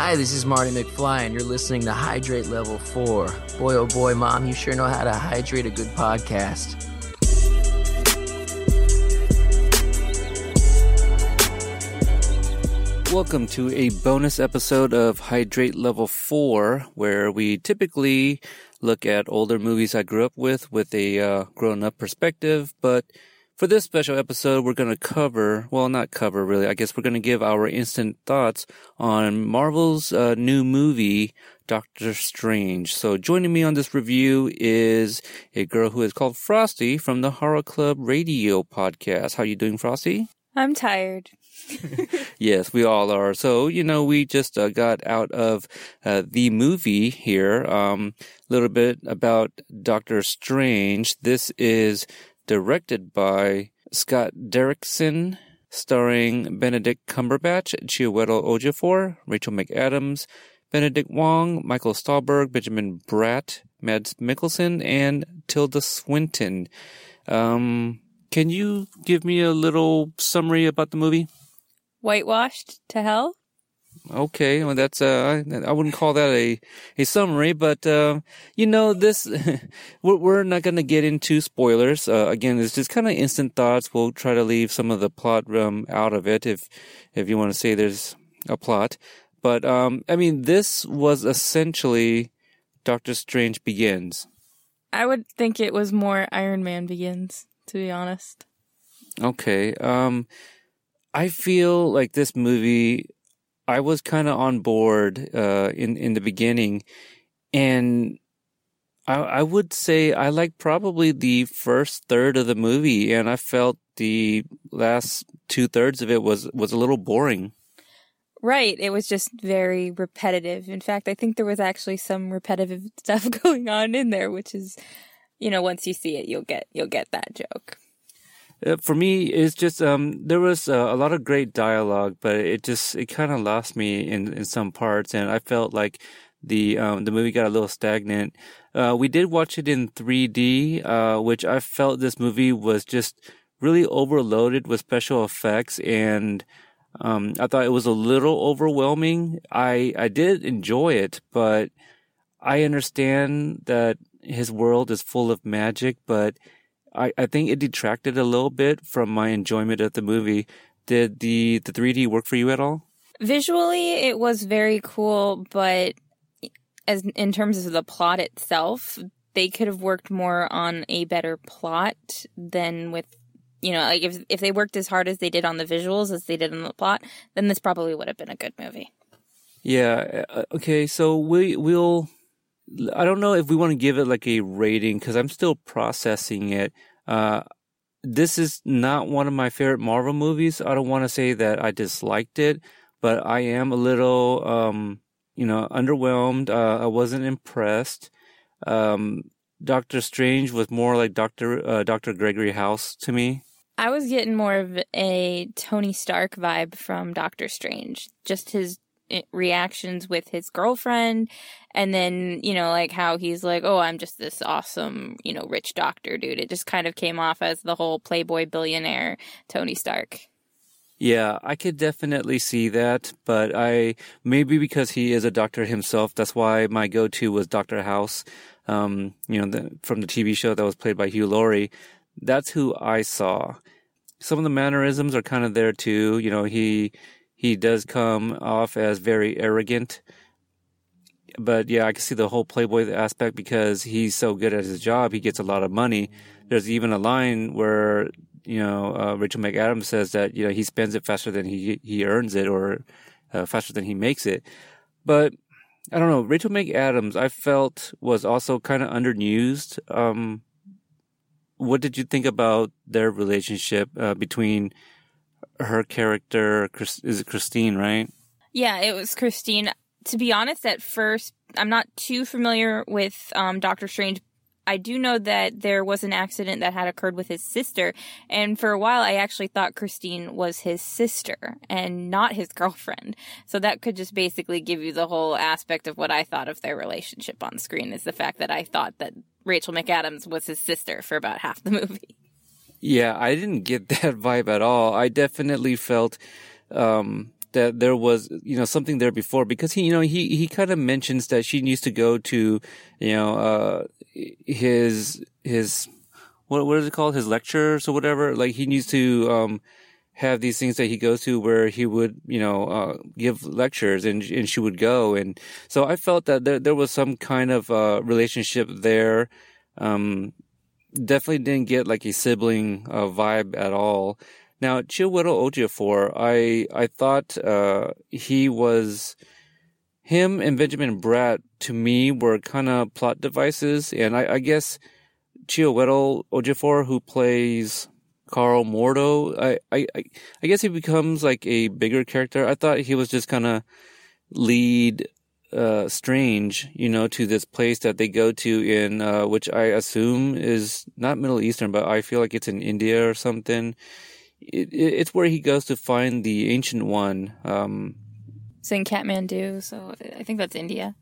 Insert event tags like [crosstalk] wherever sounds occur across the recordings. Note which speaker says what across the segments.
Speaker 1: Hi, this is Marty McFly, and you're listening to Hydrate Level 4. Boy, oh boy, Mom, you sure know how to hydrate a good podcast.
Speaker 2: Welcome to a bonus episode of Hydrate Level 4, where we typically look at older movies I grew up with with a uh, grown up perspective. But for this special episode, we're going to cover, well, not cover really, I guess we're going to give our instant thoughts on Marvel's uh, new movie, Doctor Strange. So joining me on this review is a girl who is called Frosty from the Horror Club Radio podcast. How you doing, Frosty?
Speaker 3: I'm tired. [laughs]
Speaker 2: yes, we all are. So, you know, we just uh, got out of uh, the movie here. A um, little bit about Doctor Strange. This is directed by Scott Derrickson, starring Benedict Cumberbatch, Chiwetel Ejiofor, Rachel McAdams, Benedict Wong, Michael Stuhlbarg, Benjamin Bratt, Mads Mikkelsen, and Tilda Swinton. Um, can you give me a little summary about the movie?
Speaker 3: Whitewashed to hell?
Speaker 2: Okay, well that's uh, I wouldn't call that a a summary, but uh, you know this, [laughs] we're, we're not going to get into spoilers. Uh, again, it's just kind of instant thoughts. We'll try to leave some of the plot um, out of it if if you want to say there's a plot. But um, I mean, this was essentially Doctor Strange Begins.
Speaker 3: I would think it was more Iron Man Begins, to be honest.
Speaker 2: Okay. Um, I feel like this movie, I was kind of on board uh, in in the beginning, and I, I would say I like probably the first third of the movie, and I felt the last two thirds of it was was a little boring.
Speaker 3: Right. It was just very repetitive. In fact, I think there was actually some repetitive [laughs] stuff [laughs] going on in there, which is, you know, once you see it, you'll get you'll get that joke.
Speaker 2: Uh, for me, it's just um, there was uh, a lot of great dialogue, but it just it kind of lost me in in some parts, and I felt like the um, the movie got a little stagnant. Uh, we did watch it in 3D, uh, which I felt this movie was just really overloaded with special effects, and um, I thought it was a little overwhelming. I I did enjoy it, but I understand that his world is full of magic, but I, I think it detracted a little bit from my enjoyment of the movie. Did the, the 3D work for you at all?
Speaker 3: Visually, it was very cool, but as in terms of the plot itself, they could have worked more on a better plot than with you know, like if if they worked as hard as they did on the visuals as they did on the plot, then this probably would have been a good movie.
Speaker 2: Yeah. Uh, okay. So we we'll I don't know if we want to give it like a rating because I'm still processing it. Uh, this is not one of my favorite Marvel movies. I don't want to say that I disliked it, but I am a little, um, you know, underwhelmed. Uh, I wasn't impressed. Um, Doctor Strange was more like Doctor uh, Doctor Gregory House to me.
Speaker 3: I was getting more of a Tony Stark vibe from Doctor Strange. Just his reactions with his girlfriend. And then you know like how he's like oh i'm just this awesome you know rich doctor dude. It just kind of came off as the whole playboy billionaire tony stark.
Speaker 2: Yeah i could definitely see that but i maybe because he is a doctor himself that's why my go-to was dr house um, you know the, from the tv show that was played by hugh laurie. That's who i saw. Some of the mannerisms are kind of there too you know he he does come off as very arrogant. But yeah, I can see the whole playboy aspect because he's so good at his job. He gets a lot of money. There's even a line where you know uh, Rachel McAdams says that you know he spends it faster than he he earns it or uh, faster than he makes it. But I don't know. Rachel McAdams, I felt was also kind of underused. Um, what did you think about their relationship uh, between her character is it Christine, right?
Speaker 3: Yeah, it was Christine. To be honest, at first, I'm not too familiar with um, Doctor Strange. I do know that there was an accident that had occurred with his sister, and for a while, I actually thought Christine was his sister and not his [laughs] girlfriend. So that could just basically give you the whole aspect of what I thought of their relationship on screen is the fact that I thought that Rachel McAdams was his sister for about half the [laughs] movie.
Speaker 2: Yeah, I didn't get [laughs] that vibe at all. I definitely felt um, that there was, you know, something there before because he, you know, he, he kind of mentions that she needs to go to, you know, uh, his, his, what, what is it called? His lectures or whatever. Like he needs to, um, have these things that he goes to where he would, you know, uh, give lectures and, and she would go. And so I felt that there, there was some kind of, uh, relationship there. Um, definitely didn't get like a sibling, uh, vibe at all. Now, Chiwetel Ejiofor, I, I thought, uh, he was, him and Benjamin Bratt to me were kind of plot devices. And I, I guess Chiwetel Ejiofor, who plays, Karl Mordo. I, I, I guess he becomes like a bigger character. I thought he was just kind of lead, uh, strange, you know, to this place that they go to in, uh, which I assume is not Middle Eastern, but I feel like it's in India or something. It, it, it's where he goes to find the ancient one. Um,
Speaker 3: it's in Kathmandu, so I think that's India.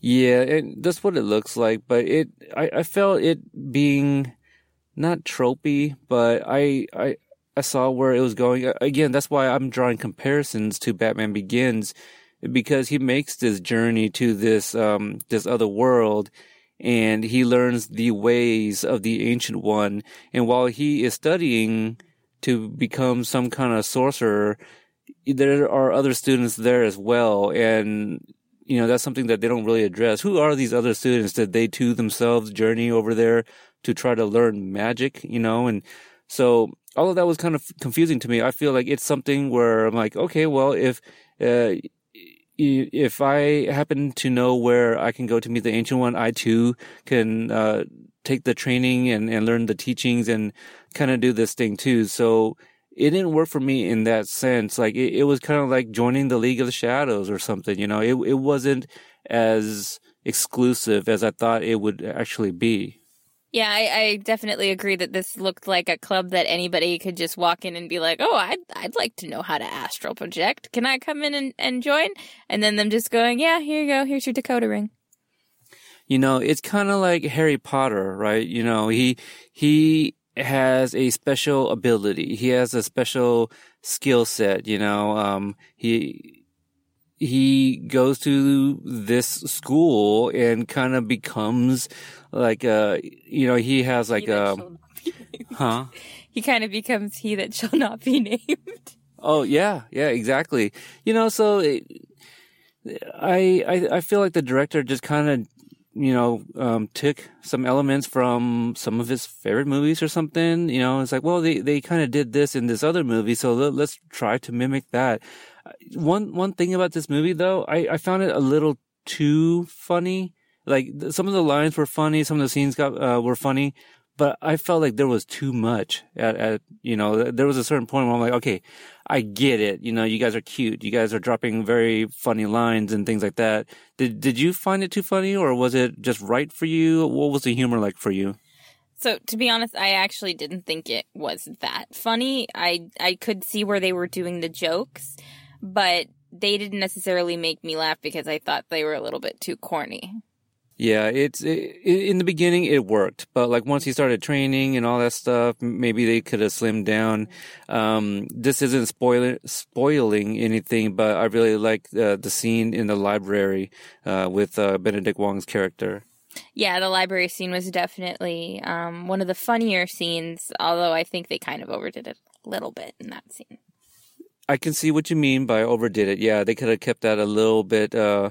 Speaker 2: Yeah, and that's what it looks like. But it, I, I felt it being not tropey, but I, I, I saw where it was going. Again, that's why I'm drawing comparisons to Batman Begins because he makes this journey to this, um, this other world and he learns the ways of the ancient one. And while he is studying to become some kind of sorcerer, there are other students there as well. And, you know, that's something that they don't really address. Who are these other students? Did they too themselves journey over there to try to learn magic, you know, and so all of that was kind of confusing to me. I feel like it's something where I'm like, okay, well, if, uh, if I happen to know where I can go to meet the ancient one, I too can, uh, take the training and, and learn the teachings and kind of do this thing too. So it didn't work for me in that sense. Like it, it was kind of like joining the League of the Shadows or something, you know, it, it wasn't as exclusive as I thought it would actually be.
Speaker 3: Yeah, I, I, definitely agree that this looked like a club that anybody could just walk in and be like, "Oh, I'd I'd like to know how to astral project. Can I come in and, and join?" And then them just going, "Yeah, here you go. Here's your decoder ring."
Speaker 2: You know, it's kind of like Harry Potter, right? You know, he he has a special ability. He has a special skill set. You know, um, he he goes to this school and kind of becomes like uh you know he has like a um, huh? [laughs]
Speaker 3: He kind of becomes he that shall not be named.
Speaker 2: Oh yeah yeah exactly. You know so it, I, I i feel like the director just kind of you know um took some elements from some of his favorite movies or something you know it's like well they they kind of did this in this other movie so let, let's try to mimic that one one thing about this movie though, I, I found it a little too funny. Like some of the lines were funny, some of the scenes got uh, were funny, but I felt like there was too much. At, at you know, there was a certain point where I'm like, okay, I get it. You know, you guys are cute. You guys are dropping very funny lines and things like that. Did did you find it too funny, or was it just right for you? What was the humor like for you?
Speaker 3: So to be honest, I actually didn't think it was that funny. I I could see where they were doing the jokes but they didn't necessarily make me laugh because I thought they were a little bit too corny.
Speaker 2: Yeah, it's it, in the beginning it worked, but like once he started training and all that stuff, maybe they could have slimmed down. Um, this isn't spoiling spoiling anything, but I really like uh, the scene in the library uh, with uh, Benedict Wong's character.
Speaker 3: Yeah, the library scene was definitely um, one of the funnier scenes, although I think they kind of overdid it a little bit in that scene.
Speaker 2: I can see what you mean by overdid it. Yeah, they could have kept that a little bit uh,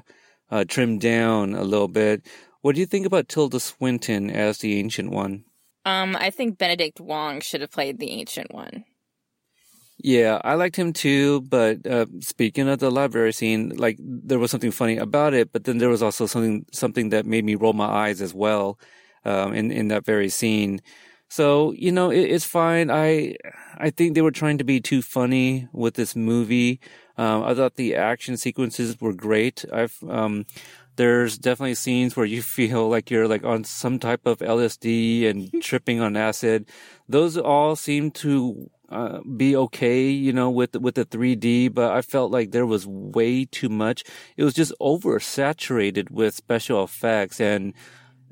Speaker 2: uh, trimmed down a little bit. What do you think about Tilda Swinton as the Ancient One?
Speaker 3: Um, I think Benedict Wong should have played the Ancient One.
Speaker 2: Yeah, I liked him too, but uh, speaking of the library scene, like there was something funny about it, but then there was also something something that made me roll my eyes as well um, in in that very scene. So, you know, it, it's fine. I, I think they were trying to be too funny with this movie. Um, I thought the action sequences were great. I've, um, there's definitely scenes where you [laughs] feel like you're like on some type of LSD and [laughs] tripping on acid. Those all seem to uh, be okay, you know, with with the 3D, but I felt like there was way too much. It was just oversaturated with special effects, and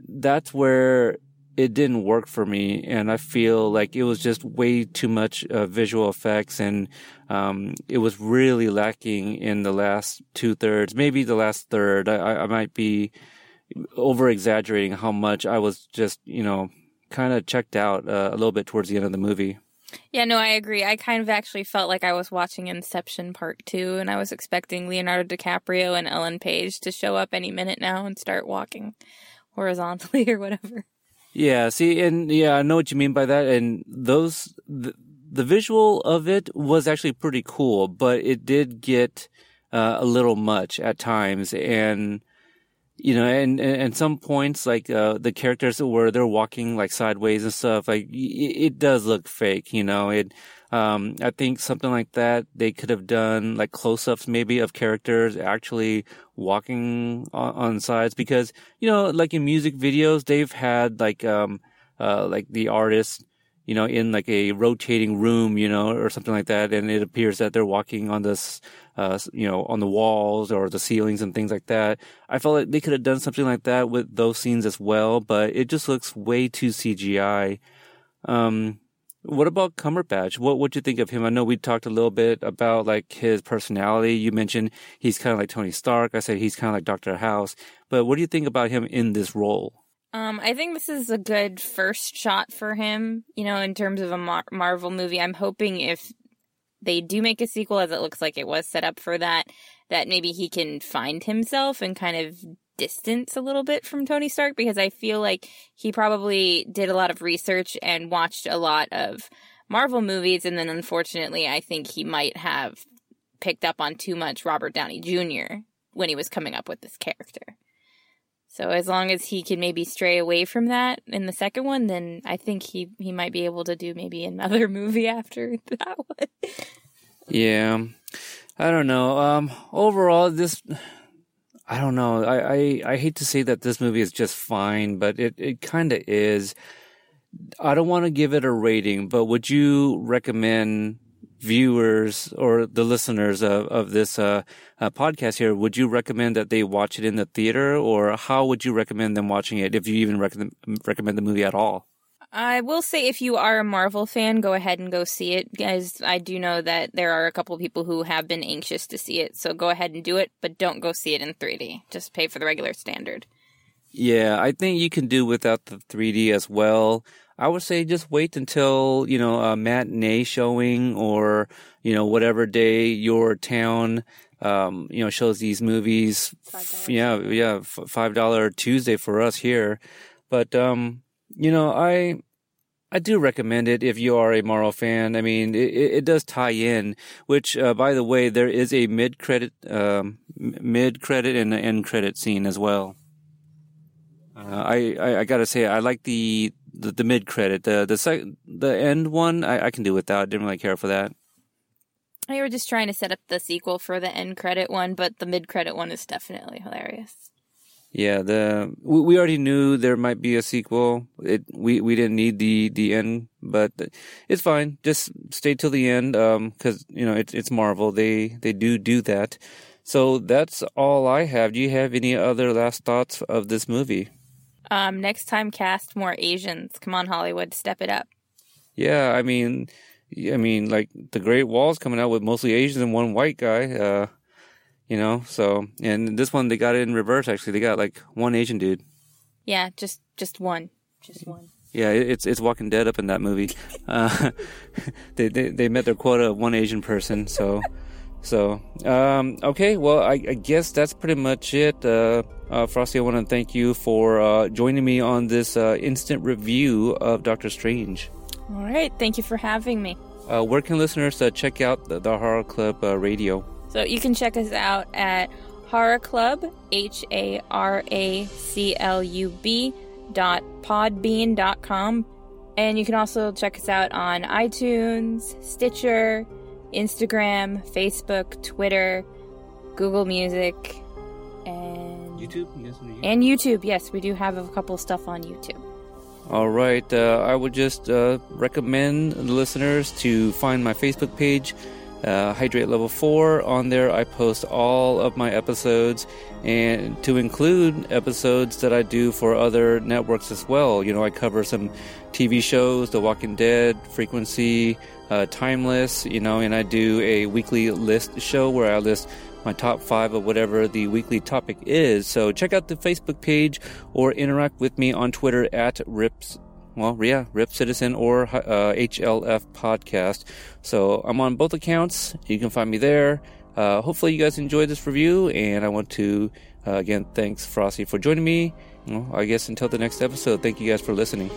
Speaker 2: that's where it didn't work for me, and I feel like it was just way too much uh, visual effects, and um, it was really lacking in the last two thirds, maybe the last third. I, I might be over exaggerating how much I was just, you know, kind of checked out uh, a little bit towards the end of the movie.
Speaker 3: Yeah, no, I agree. I kind of actually felt like I was watching Inception Part 2 and I was expecting Leonardo DiCaprio and Ellen Page to show up any minute now and start walking horizontally [laughs] or whatever.
Speaker 2: Yeah, see, and yeah, I know what you mean by that. And those, the, the visual of it was actually pretty cool, but it did get uh, a little much at times. And, you know, and, and, some points, like, uh, the characters where they're walking like sideways and stuff, like, it, it does look fake, you know, it, um, I think something like that, they could have done like close-ups maybe of characters actually walking on, on sides because, you know, like in music videos, they've had like, um, uh, like the artist, you know, in like a rotating room, you know, or something like that. And it appears that they're walking on this, uh, you know, on the walls or the ceilings and things like that. I felt like they could have done something like that with those scenes as well, but it just looks way too CGI. Um, what about Cumberbatch? What would you think of him? I know we talked a little bit about like his personality. You mentioned he's kind of like Tony Stark. I said he's kind of like Doctor House. But what do you think about him in this role?
Speaker 3: Um, I think this is a good first shot for him. You know, in terms of a Mar- Marvel movie, I'm hoping if they do make a sequel, as it looks like it was set up for that, that maybe he can find himself and kind of distance a little bit from Tony Stark because I feel like he probably did a lot of research and watched a lot of Marvel movies, and then unfortunately, I think he might have picked up on too much Robert Downey Jr. when he was coming up with this character. So as long as he can maybe stray away from that in the second one, then I think he he might be able to do maybe another [laughs] movie after that one.
Speaker 2: yeah. I don't know. Um overall this I don't know. I, I, I hate to say that this movie is just fine, but it, it kind of is. I don't want to give it a rating, but would you recommend viewers or the listeners of, of this uh, uh, podcast here, would you recommend that they watch it in the theater or how would you recommend them watching it if you even recommend, recommend the movie at all?
Speaker 3: I will say if you are a Marvel fan, go ahead and go see it. Guys, I do know that there are a couple people who have been anxious to see it, so go ahead and do it, but don't go see it in 3D. Just pay for the regular standard.
Speaker 2: Yeah, I think you can do without the 3D as well. I would say just wait until, you know, a matinee showing or, you know, whatever day your town, um, you know, shows these movies. Yeah, yeah, $5 Tuesday for us here. But, um, you know, I I do recommend it if you are a Marvel fan. I mean, it, it does tie in. Which, uh, by the way, there is a mid credit, um, mid credit and an end credit scene as well. Uh, I, I, I gotta say, I like the the, the mid credit. The the sec- the end one, I, I can do without. I didn't really care for that.
Speaker 3: They were just trying to set up the sequel for the end credit one, but the mid credit one is definitely hilarious.
Speaker 2: Yeah, the we, we already knew there might be a sequel. It we we didn't need the the end, but it's fine. Just stay till the end, um, because you know it's it's Marvel. They they do do that. So that's all I have. Do you have any other last thoughts of this movie?
Speaker 3: Um, next time, cast more Asians. Come on, Hollywood, step it up.
Speaker 2: Yeah, I mean, I mean, like the Great Wall's coming out with mostly Asians and one white guy. Uh, you know. So, and this one they got it in reverse. Actually, they got like one Asian dude.
Speaker 3: Yeah, just just one, just one.
Speaker 2: Yeah, it's it's Walking Dead up in that movie. Uh, [laughs] they, they they met their quota of one Asian person. So, so um, okay. Well, I, I, guess that's pretty much it. Uh, uh, Frosty, I want to thank you for uh, joining me on this uh, instant review of Doctor Strange.
Speaker 3: All right, thank you for having me.
Speaker 2: Uh, where can listeners check out the, the Horror Club radio?
Speaker 3: So you can check us out at Horror Club, H A R A C L U B dot podbean dot com. And you can also check us out on iTunes, Stitcher, Instagram, Facebook, Twitter, Google Music, and
Speaker 2: YouTube.
Speaker 3: Yes, and YouTube. Yes, we do have a couple stuff on YouTube.
Speaker 2: All right. Uh, I would just uh, recommend the listeners to find my Facebook page uh, Hydrate Level 4. On there, I post all of my episodes and to include episodes that I do for other networks as well. You know, I cover some TV shows, The Walking Dead, Frequency, uh, Timeless, you know, and I do a weekly list show where I list my top five of whatever the weekly topic is. So check out the Facebook page or interact with me on Twitter at Rips well, yeah, Rip Citizen or uh, HLF Podcast. So I'm on both accounts. You can find me there. Uh, hopefully, you guys enjoyed this review, and I want to uh, again thanks Frosty for joining me. Well, I guess until the next episode, thank you guys for listening.